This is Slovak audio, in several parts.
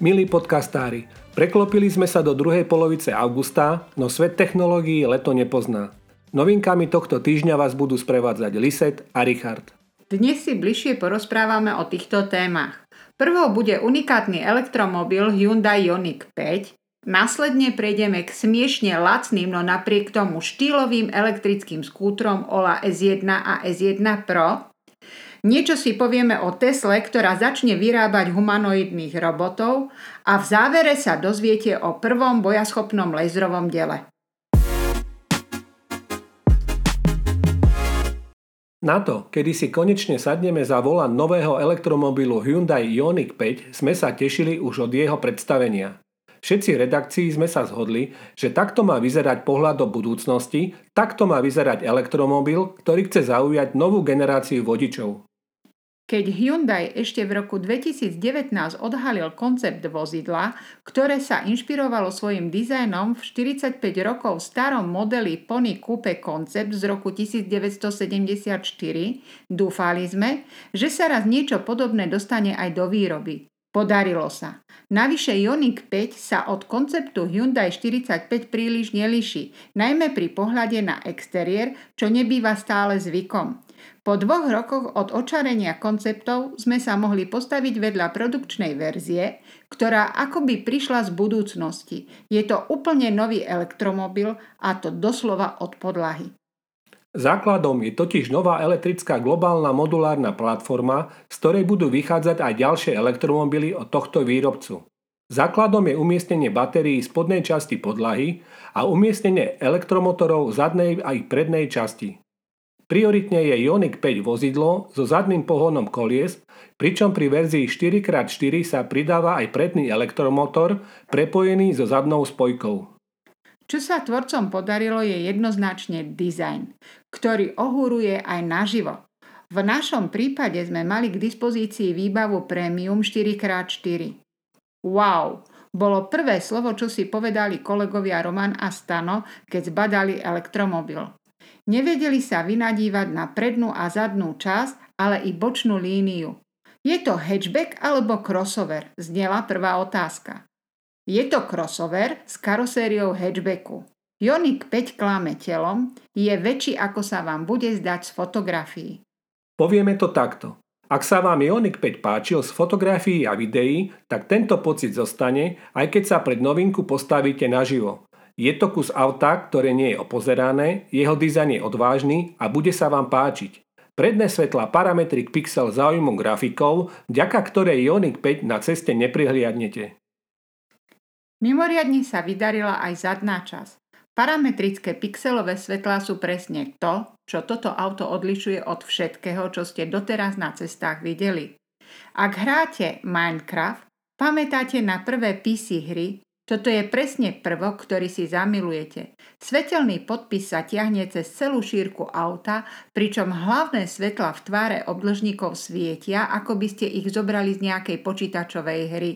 Milí podcastári, preklopili sme sa do druhej polovice augusta, no svet technológií leto nepozná. Novinkami tohto týždňa vás budú sprevádzať Liset a Richard. Dnes si bližšie porozprávame o týchto témach. Prvou bude unikátny elektromobil Hyundai Ioniq 5, následne prejdeme k smiešne lacným, no napriek tomu štýlovým elektrickým skútrom Ola S1 a S1 Pro Niečo si povieme o Tesle, ktorá začne vyrábať humanoidných robotov a v závere sa dozviete o prvom bojaschopnom laserovom dele. Na to, kedy si konečne sadneme za volant nového elektromobilu Hyundai Ioniq 5, sme sa tešili už od jeho predstavenia. Všetci redakcii sme sa zhodli, že takto má vyzerať pohľad do budúcnosti, takto má vyzerať elektromobil, ktorý chce zaujať novú generáciu vodičov. Keď Hyundai ešte v roku 2019 odhalil koncept vozidla, ktoré sa inšpirovalo svojim dizajnom v 45 rokov starom modeli Pony Coupe Concept z roku 1974, dúfali sme, že sa raz niečo podobné dostane aj do výroby. Podarilo sa. Navyše Ioniq 5 sa od konceptu Hyundai 45 príliš neliší, najmä pri pohľade na exteriér, čo nebýva stále zvykom. Po dvoch rokoch od očarenia konceptov sme sa mohli postaviť vedľa produkčnej verzie, ktorá akoby prišla z budúcnosti. Je to úplne nový elektromobil a to doslova od podlahy. Základom je totiž nová elektrická globálna modulárna platforma, z ktorej budú vychádzať aj ďalšie elektromobily od tohto výrobcu. Základom je umiestnenie batérií spodnej časti podlahy a umiestnenie elektromotorov zadnej aj prednej časti. Prioritne je Ioniq 5 vozidlo so zadným pohonom kolies, pričom pri verzii 4x4 sa pridáva aj predný elektromotor prepojený so zadnou spojkou. Čo sa tvorcom podarilo je jednoznačne dizajn, ktorý ohúruje aj naživo. V našom prípade sme mali k dispozícii výbavu Premium 4x4. Wow, bolo prvé slovo, čo si povedali kolegovia Roman a Stano, keď zbadali elektromobil. Nevedeli sa vynadívať na prednú a zadnú časť, ale i bočnú líniu. Je to hatchback alebo crossover? Znela prvá otázka. Je to crossover s karosériou hatchbacku. Ioniq 5 klame telom, je väčší ako sa vám bude zdať z fotografií. Povieme to takto. Ak sa vám Ioniq 5 páčil z fotografií a videí, tak tento pocit zostane, aj keď sa pred novinku postavíte naživo. Je to kus auta, ktoré nie je opozerané, jeho dizajn je odvážny a bude sa vám páčiť. Predné svetla parametrik pixel zaujímavou grafikou, vďaka ktorej Ioniq 5 na ceste neprihliadnete. Mimoriadne sa vydarila aj zadná časť. Parametrické pixelové svetlá sú presne to, čo toto auto odlišuje od všetkého, čo ste doteraz na cestách videli. Ak hráte Minecraft, pamätáte na prvé PC hry, toto je presne prvok, ktorý si zamilujete. Svetelný podpis sa tiahne cez celú šírku auta, pričom hlavné svetla v tváre obdlžníkov svietia, ako by ste ich zobrali z nejakej počítačovej hry.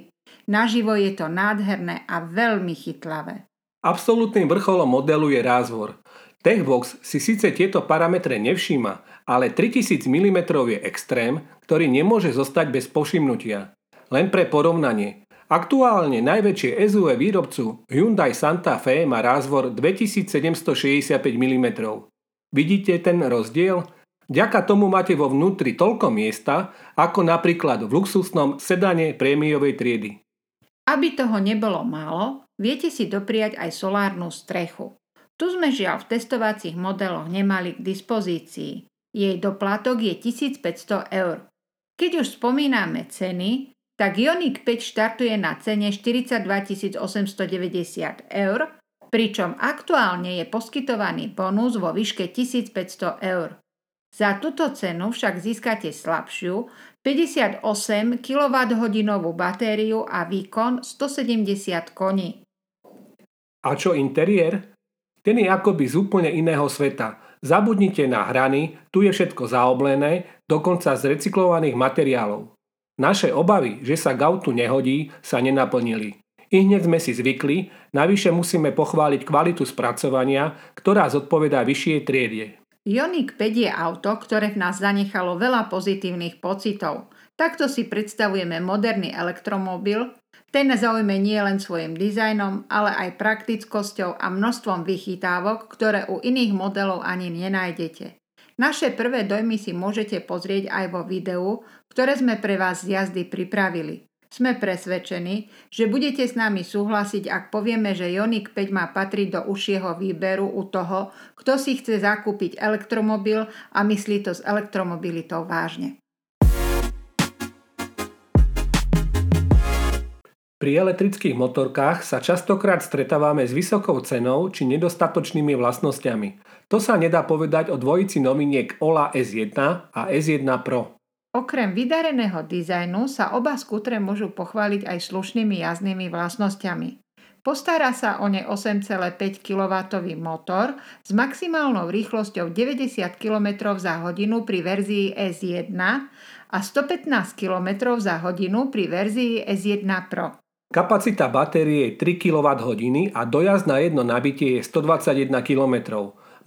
Naživo je to nádherné a veľmi chytlavé. Absolutným vrcholom modelu je rázvor. Techbox si síce tieto parametre nevšíma, ale 3000 mm je extrém, ktorý nemôže zostať bez povšimnutia. Len pre porovnanie, Aktuálne najväčšie SUV výrobcu Hyundai Santa Fe má rázvor 2765 mm. Vidíte ten rozdiel? Vďaka tomu máte vo vnútri toľko miesta, ako napríklad v luxusnom sedane prémiovej triedy. Aby toho nebolo málo, viete si dopriať aj solárnu strechu. Tu sme žiaľ v testovacích modeloch nemali k dispozícii. Jej doplatok je 1500 eur. Keď už spomíname ceny, tak Ioniq 5 štartuje na cene 42 890 eur, pričom aktuálne je poskytovaný bonus vo výške 1500 eur. Za túto cenu však získate slabšiu 58 kWh batériu a výkon 170 koní. A čo interiér? Ten je akoby z úplne iného sveta. Zabudnite na hrany, tu je všetko zaoblené, dokonca z recyklovaných materiálov. Naše obavy, že sa gautu nehodí, sa nenaplnili. I hneď sme si zvykli, navyše musíme pochváliť kvalitu spracovania, ktorá zodpovedá vyššie triedie. Ioniq 5 je auto, ktoré v nás zanechalo veľa pozitívnych pocitov. Takto si predstavujeme moderný elektromobil, Ten zaujme nie len svojim dizajnom, ale aj praktickosťou a množstvom vychytávok, ktoré u iných modelov ani nenájdete. Naše prvé dojmy si môžete pozrieť aj vo videu, ktoré sme pre vás z jazdy pripravili. Sme presvedčení, že budete s nami súhlasiť, ak povieme, že Jonik 5 má patriť do užšieho výberu u toho, kto si chce zakúpiť elektromobil a myslí to s elektromobilitou vážne. Pri elektrických motorkách sa častokrát stretávame s vysokou cenou či nedostatočnými vlastnosťami. To sa nedá povedať o dvojici nominiek Ola S1 a S1 Pro. Okrem vydareného dizajnu sa oba skútre môžu pochváliť aj slušnými jazdnými vlastnosťami. Postará sa o ne 8,5 kW motor s maximálnou rýchlosťou 90 km za hodinu pri verzii S1 a 115 km za hodinu pri verzii S1 Pro. Kapacita batérie je 3 kWh a dojazd na jedno nabitie je 121 km.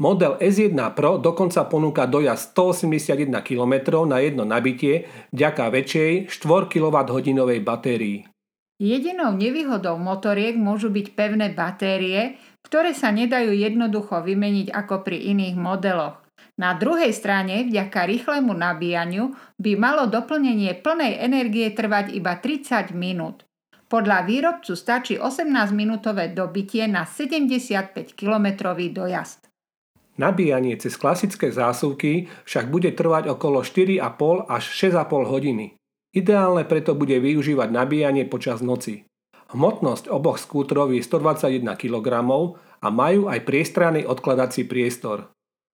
Model S1 Pro dokonca ponúka dojazd 181 km na jedno nabitie vďaka väčšej 4 kWh batérii. Jedinou nevýhodou motoriek môžu byť pevné batérie, ktoré sa nedajú jednoducho vymeniť ako pri iných modeloch. Na druhej strane, vďaka rýchlemu nabíjaniu, by malo doplnenie plnej energie trvať iba 30 minút. Podľa výrobcu stačí 18-minútové dobitie na 75-kilometrový dojazd. Nabíjanie cez klasické zásuvky však bude trvať okolo 4,5 až 6,5 hodiny. Ideálne preto bude využívať nabíjanie počas noci. Hmotnosť oboch skútrov je 121 kg a majú aj priestranný odkladací priestor.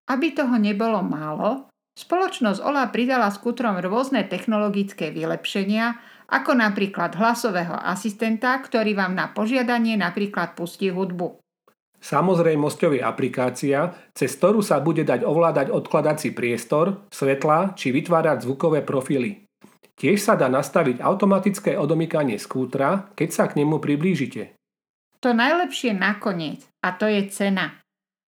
Aby toho nebolo málo, spoločnosť Ola pridala skútrom rôzne technologické vylepšenia ako napríklad hlasového asistenta, ktorý vám na požiadanie napríklad pustí hudbu. Samozrejmosťou je aplikácia, cez ktorú sa bude dať ovládať odkladací priestor, svetla či vytvárať zvukové profily. Tiež sa dá nastaviť automatické odomykanie skútra, keď sa k nemu priblížite. To najlepšie nakoniec, a to je cena.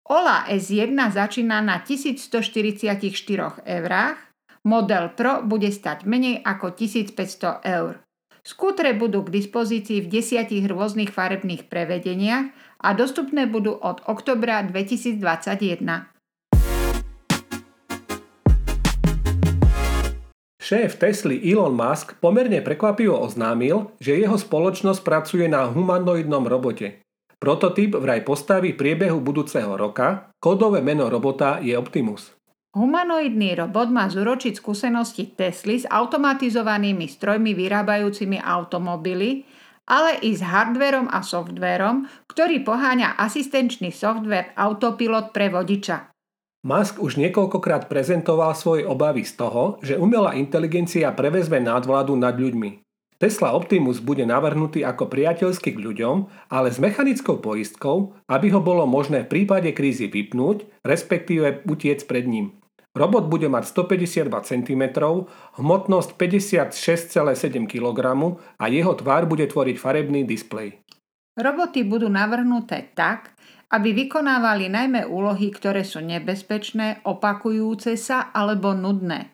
Ola S1 začína na 1144 eurách Model Pro bude stať menej ako 1500 eur. Skútre budú k dispozícii v desiatich rôznych farebných prevedeniach a dostupné budú od oktobra 2021. Šéf Tesly Elon Musk pomerne prekvapivo oznámil, že jeho spoločnosť pracuje na humanoidnom robote. Prototyp vraj postaví priebehu budúceho roka, kódové meno robota je Optimus. Humanoidný robot má zúročiť skúsenosti Tesly s automatizovanými strojmi vyrábajúcimi automobily, ale i s hardverom a softverom, ktorý poháňa asistenčný software Autopilot pre vodiča. Musk už niekoľkokrát prezentoval svoje obavy z toho, že umelá inteligencia prevezme nadvládu nad ľuďmi. Tesla Optimus bude navrhnutý ako priateľský k ľuďom, ale s mechanickou poistkou, aby ho bolo možné v prípade krízy vypnúť, respektíve utiec pred ním. Robot bude mať 152 cm, hmotnosť 56,7 kg a jeho tvár bude tvoriť farebný displej. Roboty budú navrhnuté tak, aby vykonávali najmä úlohy, ktoré sú nebezpečné, opakujúce sa alebo nudné.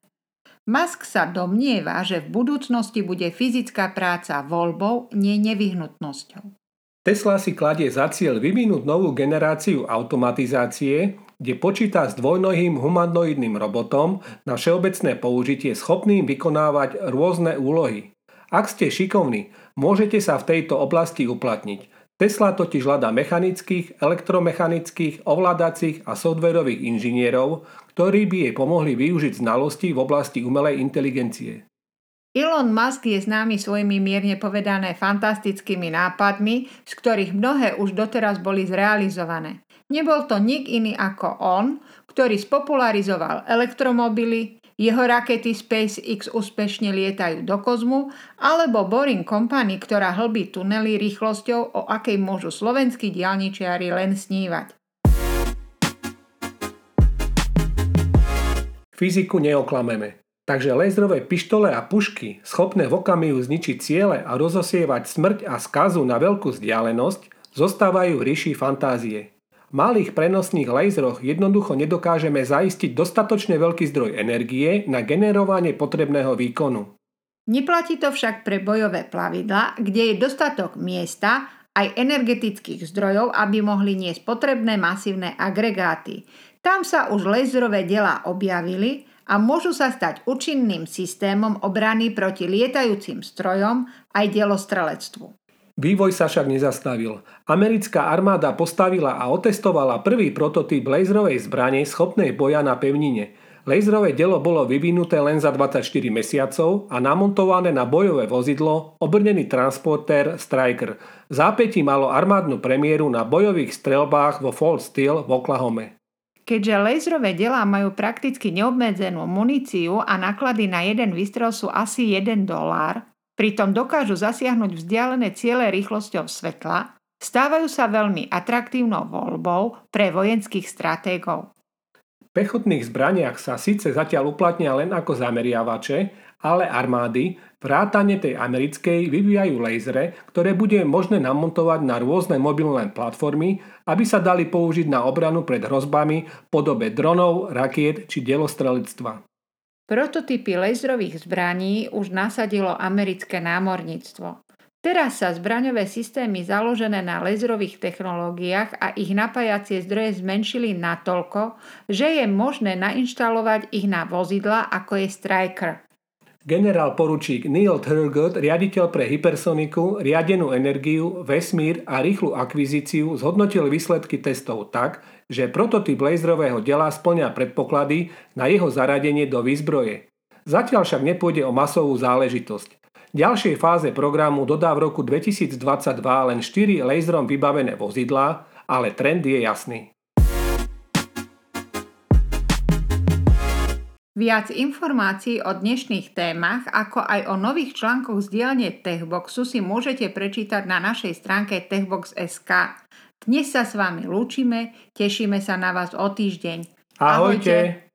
Musk sa domnieva, že v budúcnosti bude fyzická práca voľbou, nie nevyhnutnosťou. Tesla si kladie za cieľ vyvinúť novú generáciu automatizácie, kde počíta s dvojnohým humanoidným robotom na všeobecné použitie schopným vykonávať rôzne úlohy. Ak ste šikovní, môžete sa v tejto oblasti uplatniť. Tesla totiž hľadá mechanických, elektromechanických, ovládacích a softverových inžinierov, ktorí by jej pomohli využiť znalosti v oblasti umelej inteligencie. Elon Musk je známy svojimi mierne povedané fantastickými nápadmi, z ktorých mnohé už doteraz boli zrealizované. Nebol to nik iný ako on, ktorý spopularizoval elektromobily, jeho rakety SpaceX úspešne lietajú do kozmu, alebo Boring Company, ktorá hlbí tunely rýchlosťou, o akej môžu slovenskí dialničiari len snívať. Fyziku neoklameme. Takže lézrové pištole a pušky, schopné v okamihu zničiť ciele a rozosievať smrť a skazu na veľkú vzdialenosť, zostávajú ríši fantázie malých prenosných laseroch jednoducho nedokážeme zaistiť dostatočne veľký zdroj energie na generovanie potrebného výkonu. Neplatí to však pre bojové plavidla, kde je dostatok miesta aj energetických zdrojov, aby mohli niesť potrebné masívne agregáty. Tam sa už laserové dela objavili a môžu sa stať účinným systémom obrany proti lietajúcim strojom aj delostrelectvu. Vývoj sa však nezastavil. Americká armáda postavila a otestovala prvý prototyp laserovej zbrane schopnej boja na pevnine – Laserové delo bolo vyvinuté len za 24 mesiacov a namontované na bojové vozidlo obrnený transportér Striker. V malo armádnu premiéru na bojových strelbách vo Fort Steel v Oklahome. Keďže laserové delá majú prakticky neobmedzenú muníciu a náklady na jeden výstrel sú asi 1 dolár, pritom dokážu zasiahnuť vzdialené ciele rýchlosťou svetla, stávajú sa veľmi atraktívnou voľbou pre vojenských stratégov pechotných zbraniach sa síce zatiaľ uplatnia len ako zameriavače, ale armády, vrátane tej americkej, vyvíjajú lasery, ktoré bude možné namontovať na rôzne mobilné platformy, aby sa dali použiť na obranu pred hrozbami v podobe dronov, rakiet či delostrelectva. Prototypy laserových zbraní už nasadilo americké námorníctvo. Teraz sa zbraňové systémy založené na laserových technológiách a ich napájacie zdroje zmenšili natoľko, že je možné nainštalovať ich na vozidla ako je Striker. Generál poručík Neil Thurgood, riaditeľ pre hypersoniku, riadenú energiu, vesmír a rýchlu akvizíciu, zhodnotil výsledky testov tak, že prototyp laserového dela splňa predpoklady na jeho zaradenie do výzbroje. Zatiaľ však nepôjde o masovú záležitosť. Ďalšej fáze programu dodá v roku 2022 len 4 laserom vybavené vozidlá, ale trend je jasný. Viac informácií o dnešných témach, ako aj o nových článkoch z dielne Techboxu si môžete prečítať na našej stránke techbox.sk. Dnes sa s vami lúčime, tešíme sa na vás o týždeň. Ahojte! Ahojte.